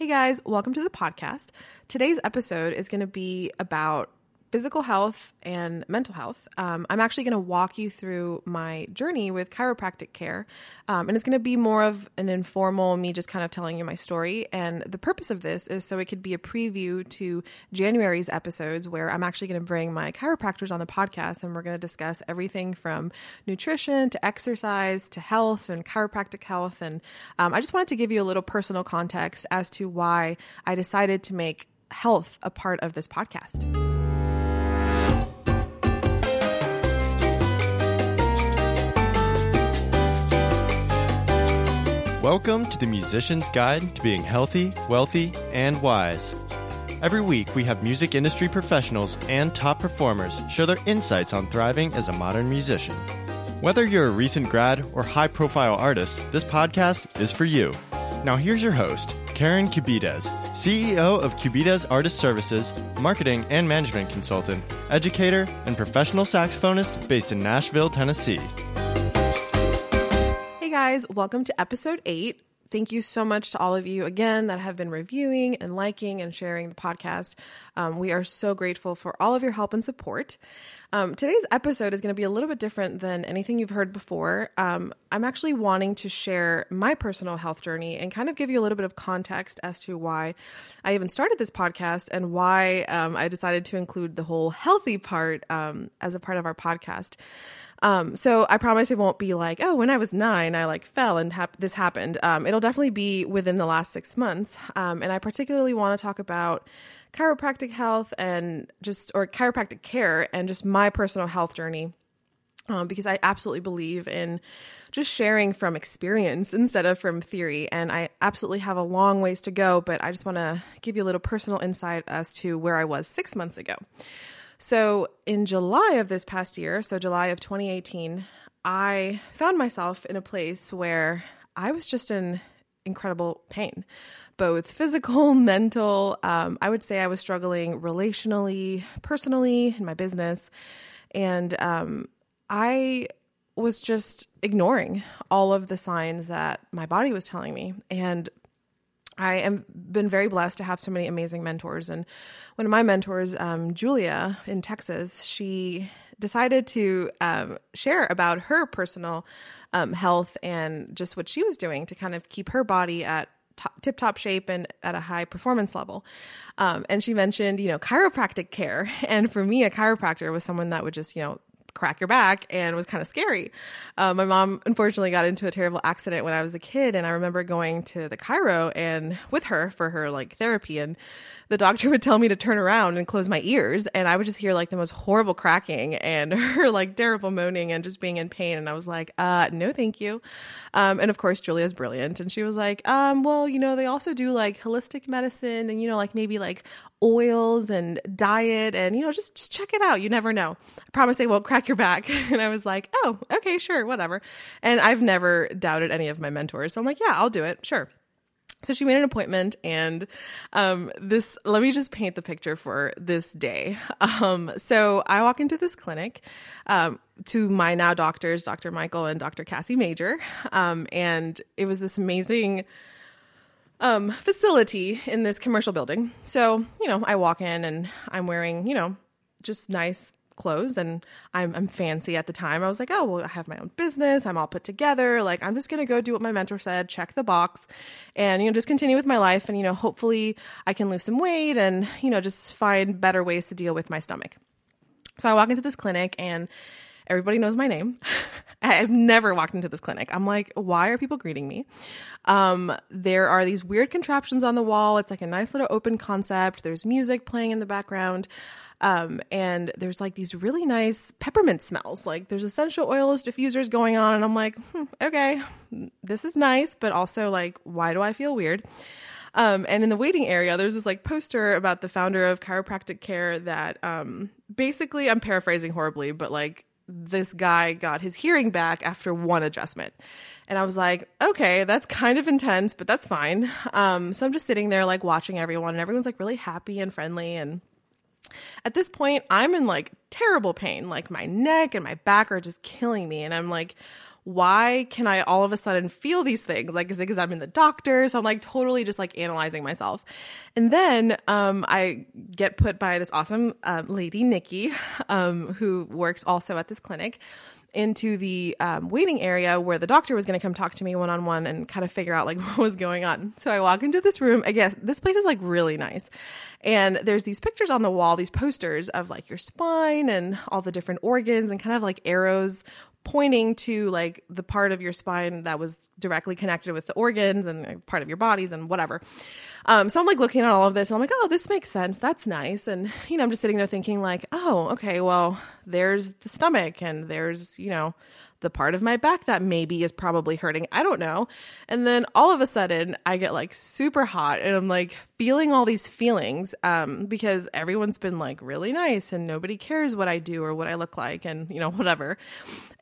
Hey guys, welcome to the podcast. Today's episode is going to be about physical health and mental health. Um, I'm actually going to walk you through my journey with chiropractic care. Um, and it's going to be more of an informal, me just kind of telling you my story. And the purpose of this is so it could be a preview to January's episodes where I'm actually going to bring my chiropractors on the podcast and we're going to discuss everything from nutrition to exercise to health and chiropractic health. And um, I just wanted to give you a little personal context as to why I decided to make health a part of this podcast. Welcome to the Musician's Guide to Being Healthy, Wealthy, and Wise. Every week, we have music industry professionals and top performers share their insights on thriving as a modern musician. Whether you're a recent grad or high profile artist, this podcast is for you. Now, here's your host, Karen Cubides, CEO of Cubides Artist Services, marketing and management consultant, educator, and professional saxophonist based in Nashville, Tennessee guys, welcome to episode eight. Thank you so much to all of you again that have been reviewing and liking and sharing the podcast. Um, we are so grateful for all of your help and support. Um, today's episode is going to be a little bit different than anything you've heard before. Um, I'm actually wanting to share my personal health journey and kind of give you a little bit of context as to why I even started this podcast and why um, I decided to include the whole healthy part um, as a part of our podcast. Um, so I promise it won't be like, oh, when I was nine, I like fell and hap- this happened. Um, it'll definitely be within the last six months. And I particularly want to talk about chiropractic health and just, or chiropractic care and just my personal health journey. Um, because I absolutely believe in just sharing from experience instead of from theory. And I absolutely have a long ways to go, but I just want to give you a little personal insight as to where I was six months ago. So in July of this past year, so July of 2018, I found myself in a place where I was just in incredible pain, both physical, mental. Um, I would say I was struggling relationally, personally, in my business. And um, I was just ignoring all of the signs that my body was telling me. And I am been very blessed to have so many amazing mentors. And one of my mentors, um, Julia in Texas, she decided to um, share about her personal um, health and just what she was doing to kind of keep her body at tip top shape and at a high performance level. Um, and she mentioned, you know, chiropractic care. And for me, a chiropractor was someone that would just, you know, crack your back and was kind of scary. Uh, my mom unfortunately got into a terrible accident when I was a kid, and I remember going to the chiro and with her for her like therapy, and the doctor would tell me to turn around and close my ears, and I would just hear like the most horrible cracking and her like terrible moaning and just being in pain, and I was like, uh, no, thank you. Um, and of course, Julia's brilliant, and she was like, um, well, you know, they also do like holistic medicine, and you know, like maybe like oils and diet and you know just just check it out you never know i promise they won't crack your back. And i was like oh okay sure whatever. And i've never doubted any of my mentors. So i'm like yeah i'll do it. Sure. So she made an appointment and um, this let me just paint the picture for this day. Um, so i walk into this clinic um, to my now doctors dr michael and dr cassie major. Um, and it was this amazing um, facility in this commercial building. So, you know, I walk in and I'm wearing, you know, just nice clothes and I'm, I'm fancy at the time. I was like, oh, well, I have my own business. I'm all put together. Like, I'm just going to go do what my mentor said, check the box and, you know, just continue with my life. And, you know, hopefully I can lose some weight and, you know, just find better ways to deal with my stomach. So I walk into this clinic and Everybody knows my name. I've never walked into this clinic. I'm like, why are people greeting me? Um, there are these weird contraptions on the wall. It's like a nice little open concept. There's music playing in the background. Um, and there's like these really nice peppermint smells. Like there's essential oils, diffusers going on. And I'm like, hmm, okay, this is nice, but also like, why do I feel weird? Um, and in the waiting area, there's this like poster about the founder of chiropractic care that um, basically, I'm paraphrasing horribly, but like this guy got his hearing back after one adjustment. And I was like, okay, that's kind of intense, but that's fine. Um, so I'm just sitting there, like, watching everyone, and everyone's like really happy and friendly. And at this point, I'm in like terrible pain. Like, my neck and my back are just killing me. And I'm like, why can I all of a sudden feel these things? Like, is it because I'm in the doctor? So I'm like totally just like analyzing myself. And then um, I get put by this awesome uh, lady, Nikki, um, who works also at this clinic into the um, waiting area where the doctor was going to come talk to me one on one and kind of figure out like what was going on. So I walk into this room. I guess this place is like really nice. And there's these pictures on the wall, these posters of like your spine and all the different organs and kind of like arrows pointing to like the part of your spine that was directly connected with the organs and part of your bodies and whatever. Um, so I'm like looking at all of this and I'm like, oh, this makes sense. That's nice. And, you know, I'm just sitting there thinking, like, oh, okay, well, there's the stomach and there's, you know, the part of my back that maybe is probably hurting. I don't know. And then all of a sudden, I get like super hot and I'm like feeling all these feelings um, because everyone's been like really nice and nobody cares what I do or what I look like and, you know, whatever.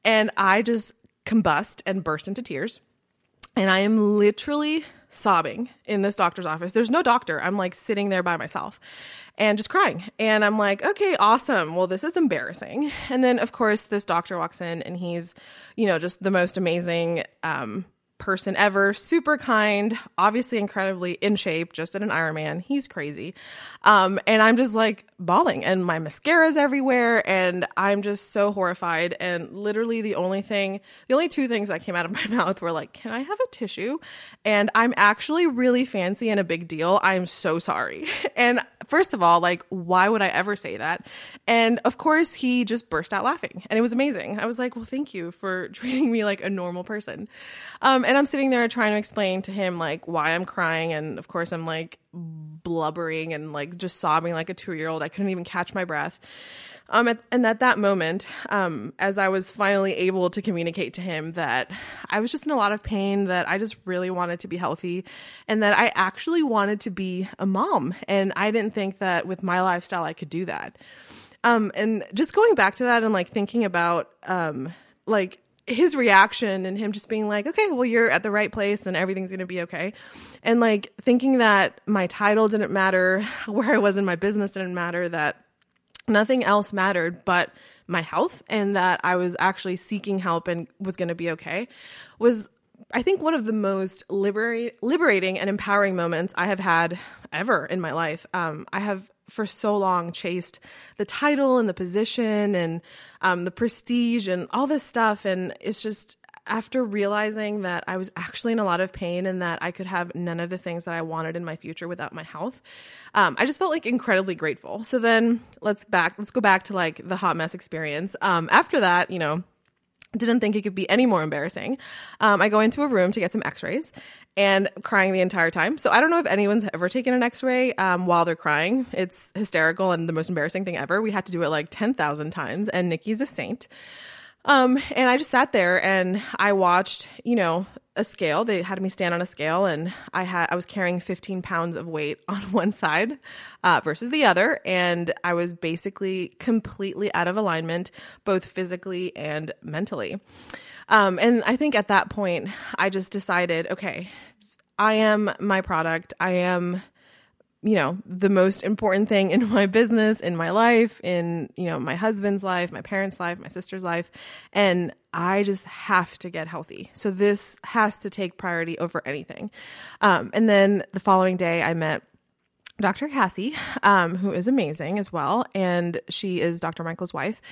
And I just combust and burst into tears. And I am literally sobbing in this doctor's office. There's no doctor. I'm like sitting there by myself and just crying. And I'm like, okay, awesome. Well, this is embarrassing. And then, of course, this doctor walks in and he's, you know, just the most amazing um, person ever, super kind, obviously incredibly in shape, just at an Ironman. He's crazy. Um, and I'm just like bawling, and my mascara's everywhere, and I'm just so horrified. And literally, the only thing, the only two things that came out of my mouth were like, Can I have a tissue? And I'm actually really fancy and a big deal. I'm so sorry. And first of all, like, why would I ever say that? And of course, he just burst out laughing, and it was amazing. I was like, Well, thank you for treating me like a normal person. Um, and I'm sitting there trying to explain to him like why I'm crying, and of course I'm like blubbering and like just sobbing like a two year old. I couldn't even catch my breath. Um, at, and at that moment, um, as I was finally able to communicate to him that I was just in a lot of pain, that I just really wanted to be healthy, and that I actually wanted to be a mom, and I didn't think that with my lifestyle I could do that. Um, and just going back to that and like thinking about um, like his reaction and him just being like, okay, well, you're at the right place and everything's going to be okay. And like thinking that my title didn't matter, where I was in my business didn't matter, that nothing else mattered but my health and that I was actually seeking help and was going to be okay was I think one of the most liberating and empowering moments I have had ever in my life. Um, I have for so long chased the title and the position and um, the prestige and all this stuff. And it's just after realizing that I was actually in a lot of pain and that I could have none of the things that I wanted in my future without my health, um, I just felt like incredibly grateful. So then let's back, let's go back to like the hot mess experience. Um, after that, you know, didn't think it could be any more embarrassing. Um, I go into a room to get some x rays and crying the entire time. So I don't know if anyone's ever taken an x ray um, while they're crying. It's hysterical and the most embarrassing thing ever. We had to do it like 10,000 times, and Nikki's a saint. Um, and I just sat there and I watched, you know, a scale. They had me stand on a scale, and I had I was carrying 15 pounds of weight on one side uh, versus the other, and I was basically completely out of alignment, both physically and mentally. Um, and I think at that point, I just decided, okay, I am my product. I am you know the most important thing in my business in my life in you know my husband's life my parents life my sister's life. And i just have to get healthy. So this has to take priority over anything. Um, and then the following day i met Dr. Cassie, um, who is amazing as well, and she is Dr. Michael's wife,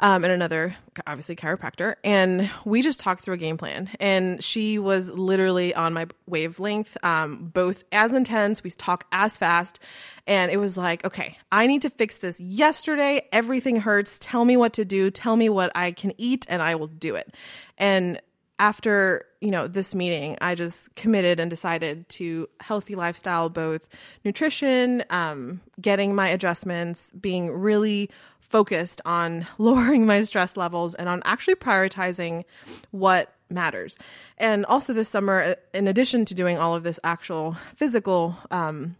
um, and another obviously chiropractor. And we just talked through a game plan, and she was literally on my wavelength, um, both as intense. We talk as fast, and it was like, okay, I need to fix this yesterday. Everything hurts. Tell me what to do. Tell me what I can eat, and I will do it. And after you know this meeting i just committed and decided to healthy lifestyle both nutrition um, getting my adjustments being really focused on lowering my stress levels and on actually prioritizing what matters. And also this summer in addition to doing all of this actual physical um,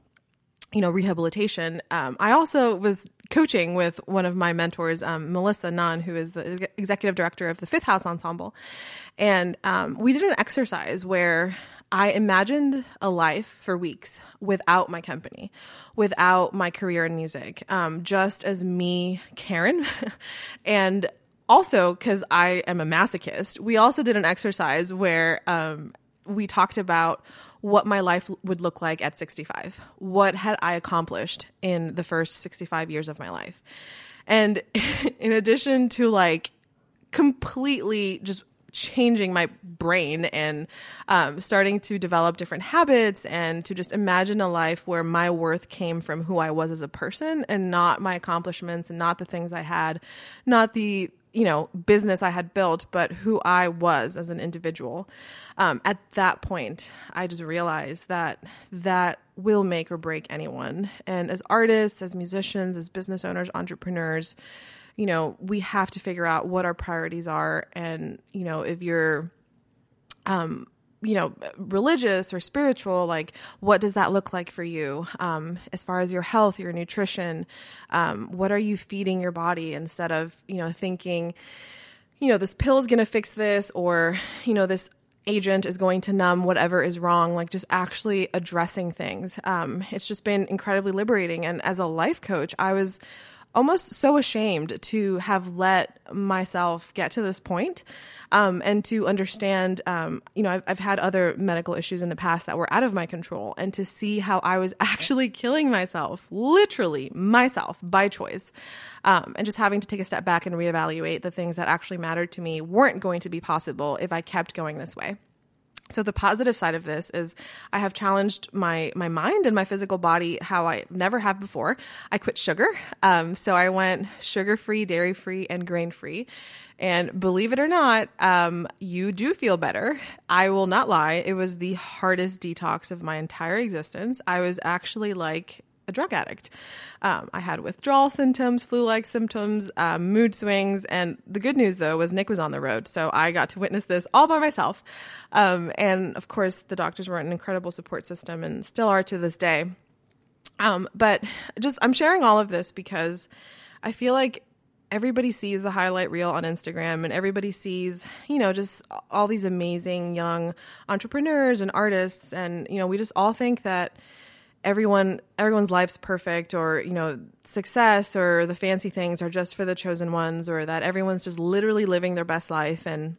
you know rehabilitation. Um, i also was coaching with one of my mentors um, melissa Ngan who is the executive director of the fifth house ensemble. And um, we did an exercise where i imagined a life for weeks without my company without my career in music um, just as me karen and also, because I am a masochist, we also did an exercise where um, we talked about what my life would look like at 65. What had I accomplished in the first 65 years of my life? And in addition to like completely just changing my brain and um, starting to develop different habits and to just imagine a life where my worth came from who I was as a person and not my accomplishments and not the things I had, not the you know business I had built, but who I was as an individual. Um, at that point, I just realized that that will make or break anyone. And as artists, as musicians, as business owners, entrepreneurs, you know, we have to figure out what our priorities are. And, you know, if you're, um, you know, religious or spiritual, like what does that look like for you? Um, as far as your health, your nutrition, um, what are you feeding your body instead of, you know, thinking, you know, this pill is going to fix this or, you know, this agent is going to numb whatever is wrong, like just actually addressing things. Um, it's just been incredibly liberating. And as a life coach, I was almost so ashamed to have let myself get to this point, um, and to understand um, you know I've, I've, had other medical issues in the past that were out of my control and to see how i was actually killing myself literally myself by choice um, and just having to take a step back and reevaluate the things that actually mattered to me weren't going to be possible if i kept going this way so the positive side of this is I have challenged my my mind and my physical body how I never have before. I quit sugar, um, so I went sugar free, dairy free, and grain free. And believe it or not, um, you do feel better. I will not lie; it was the hardest detox of my entire existence. I was actually like a drug addict. Um, I had withdrawal symptoms, flu like symptoms, um, mood swings. And the good news, though, was Nick was on the road. So I got to witness this all by myself. Um, and of course, the doctors were an incredible support system and still are to this day. Um, but just, I'm sharing all of this because I feel like everybody sees the highlight reel on Instagram and everybody sees, you know, just all these amazing young entrepreneurs and artists. And, you know, we just all think that everyone everyone's life's perfect or you know success or the fancy things are just for the chosen ones or that everyone's just literally living their best life and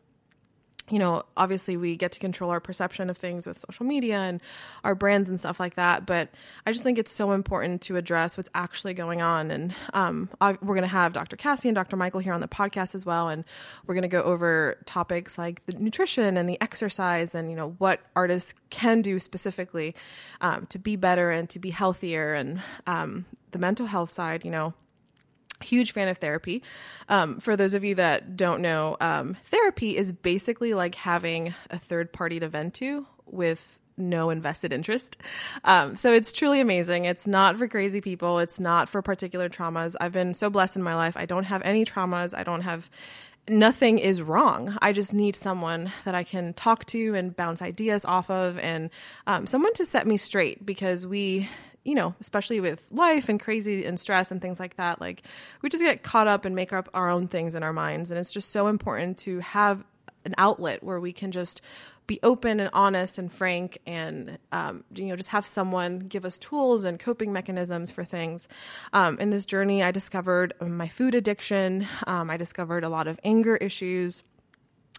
you know, obviously we get to control our perception of things with social media and our brands and stuff like that. But I just think it's so important to address what's actually going on. And um, I, we're going to have Dr. Cassie and Dr. Michael here on the podcast as well. And we're going to go over topics like the nutrition and the exercise and, you know, what artists can do specifically um, to be better and to be healthier and um, the mental health side, you know huge fan of therapy. Um, for those of you that don't know, um, therapy is basically like having a third party to vent to with no invested interest. Um, so it's truly amazing. It's not for crazy people. It's not for particular traumas. I've been so blessed in my life. I don't have any traumas. I don't have nothing is wrong. I just need someone that I can talk to and bounce ideas off of and um, someone to set me straight because we you know, especially with life and crazy and stress and things like that, like we just get caught up and make up our own things in our minds. And it's just so important to have an outlet where we can just be open and honest and frank and um, you know just have someone give us tools and coping mechanisms for things. Um, in this journey i discovered my food addiction. Um, i discovered a lot of anger issues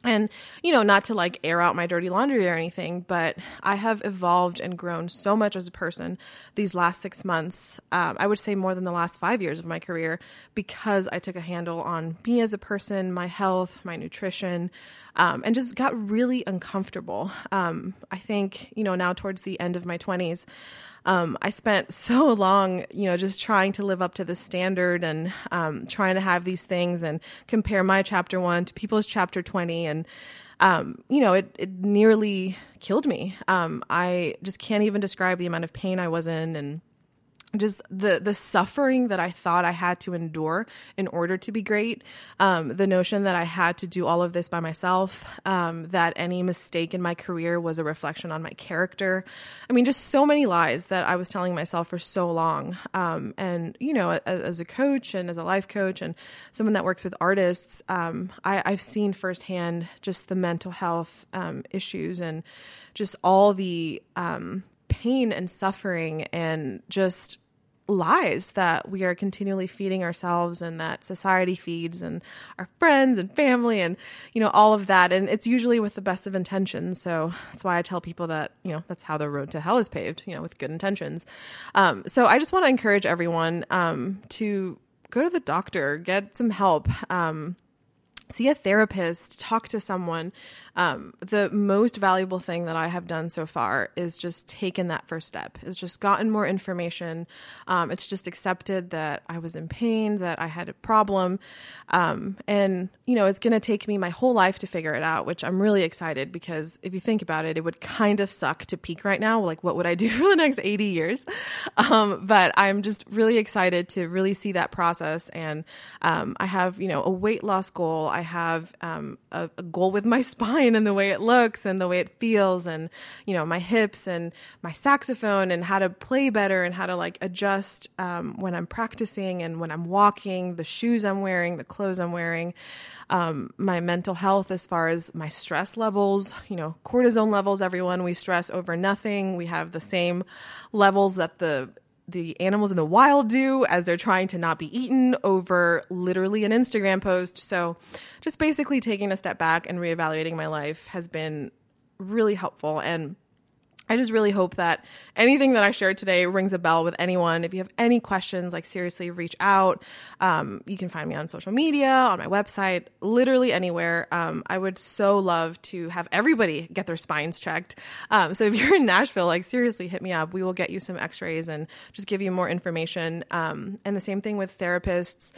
and you know not to like air out my dirty laundry or anything but i have evolved and grown so much as a person these last six months um, i would say more than the last five years of my career because i took a handle on me as a person my health my nutrition um, and just got really uncomfortable um, i think you know now towards the end of my 20s um, I spent so long, you know, just trying to live up to the standard and um, trying to have these things and compare my chapter one to people's chapter 20. And, um, you know, it, it nearly killed me. Um, I just can't even describe the amount of pain I was in and just the the suffering that I thought I had to endure in order to be great, um, the notion that I had to do all of this by myself, um, that any mistake in my career was a reflection on my character. I mean, just so many lies that I was telling myself for so long. Um, and you know, as, as, a coach and as a life coach and someone that works with artists, um, I, have seen firsthand just the mental health um, issues and just all the um, pain and suffering and just lies that we are continually feeding ourselves and that society feeds and our friends and family and you know all of that. And it's usually with the best of intentions. So that's why i tell people that you know that's how the road to hell is paved you know with good intentions. Um, so i just want to encourage everyone um, to go to the doctor get some help. Um, see a therapist, talk to someone. Um, the most valuable thing that I have done so far is just taken that first step, is just gotten more information. Um, it's just accepted that I was in pain, that I had a problem. Um, and, you know, it's going to take me my whole life to figure it out, which I'm really excited because if you think about it, it would kind of suck to peak right now. Like, what would I do for the next 80 years? Um, but I'm just really excited to really see that process. And um, I have, you know, a weight loss goal. I have um, a, a, goal with my spine and the way it looks and the way it feels, and you know my hips and my saxophone and how to play better and how to like adjust um, when I'm practicing and when I'm walking, the shoes I'm wearing, the clothes I'm wearing, um, my mental health as far as my stress levels, you know, cortisone levels. Everyone we stress over nothing. We have the same levels that the the animals in the wild do as they're trying to not be eaten over literally an Instagram post. So, just basically taking a step back and reevaluating my life has been really helpful. And I just really hope that anything that I shared today rings a bell with anyone. If you have any questions, like seriously, reach out. Um, you can find me on social media, on my website, literally anywhere. Um, I would so love to have everybody get their spines checked. Um, so if you're in Nashville, like seriously, hit me up. We will get you some x rays and just give you more information. Um, and the same thing with therapists.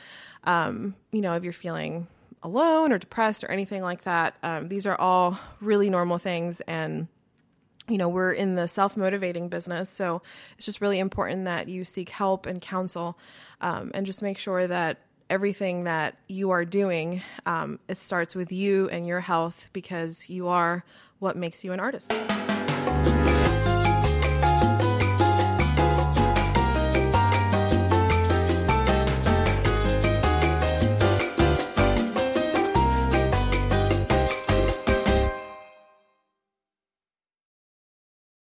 Um, you know, if you're feeling alone or depressed or anything like that, um, these are all really normal things. And you know, we're in the self motivating business. So it's just really important that you seek help and counsel um, and just make sure that everything that you are doing, um, it starts with you and your health because you are what makes you an artist.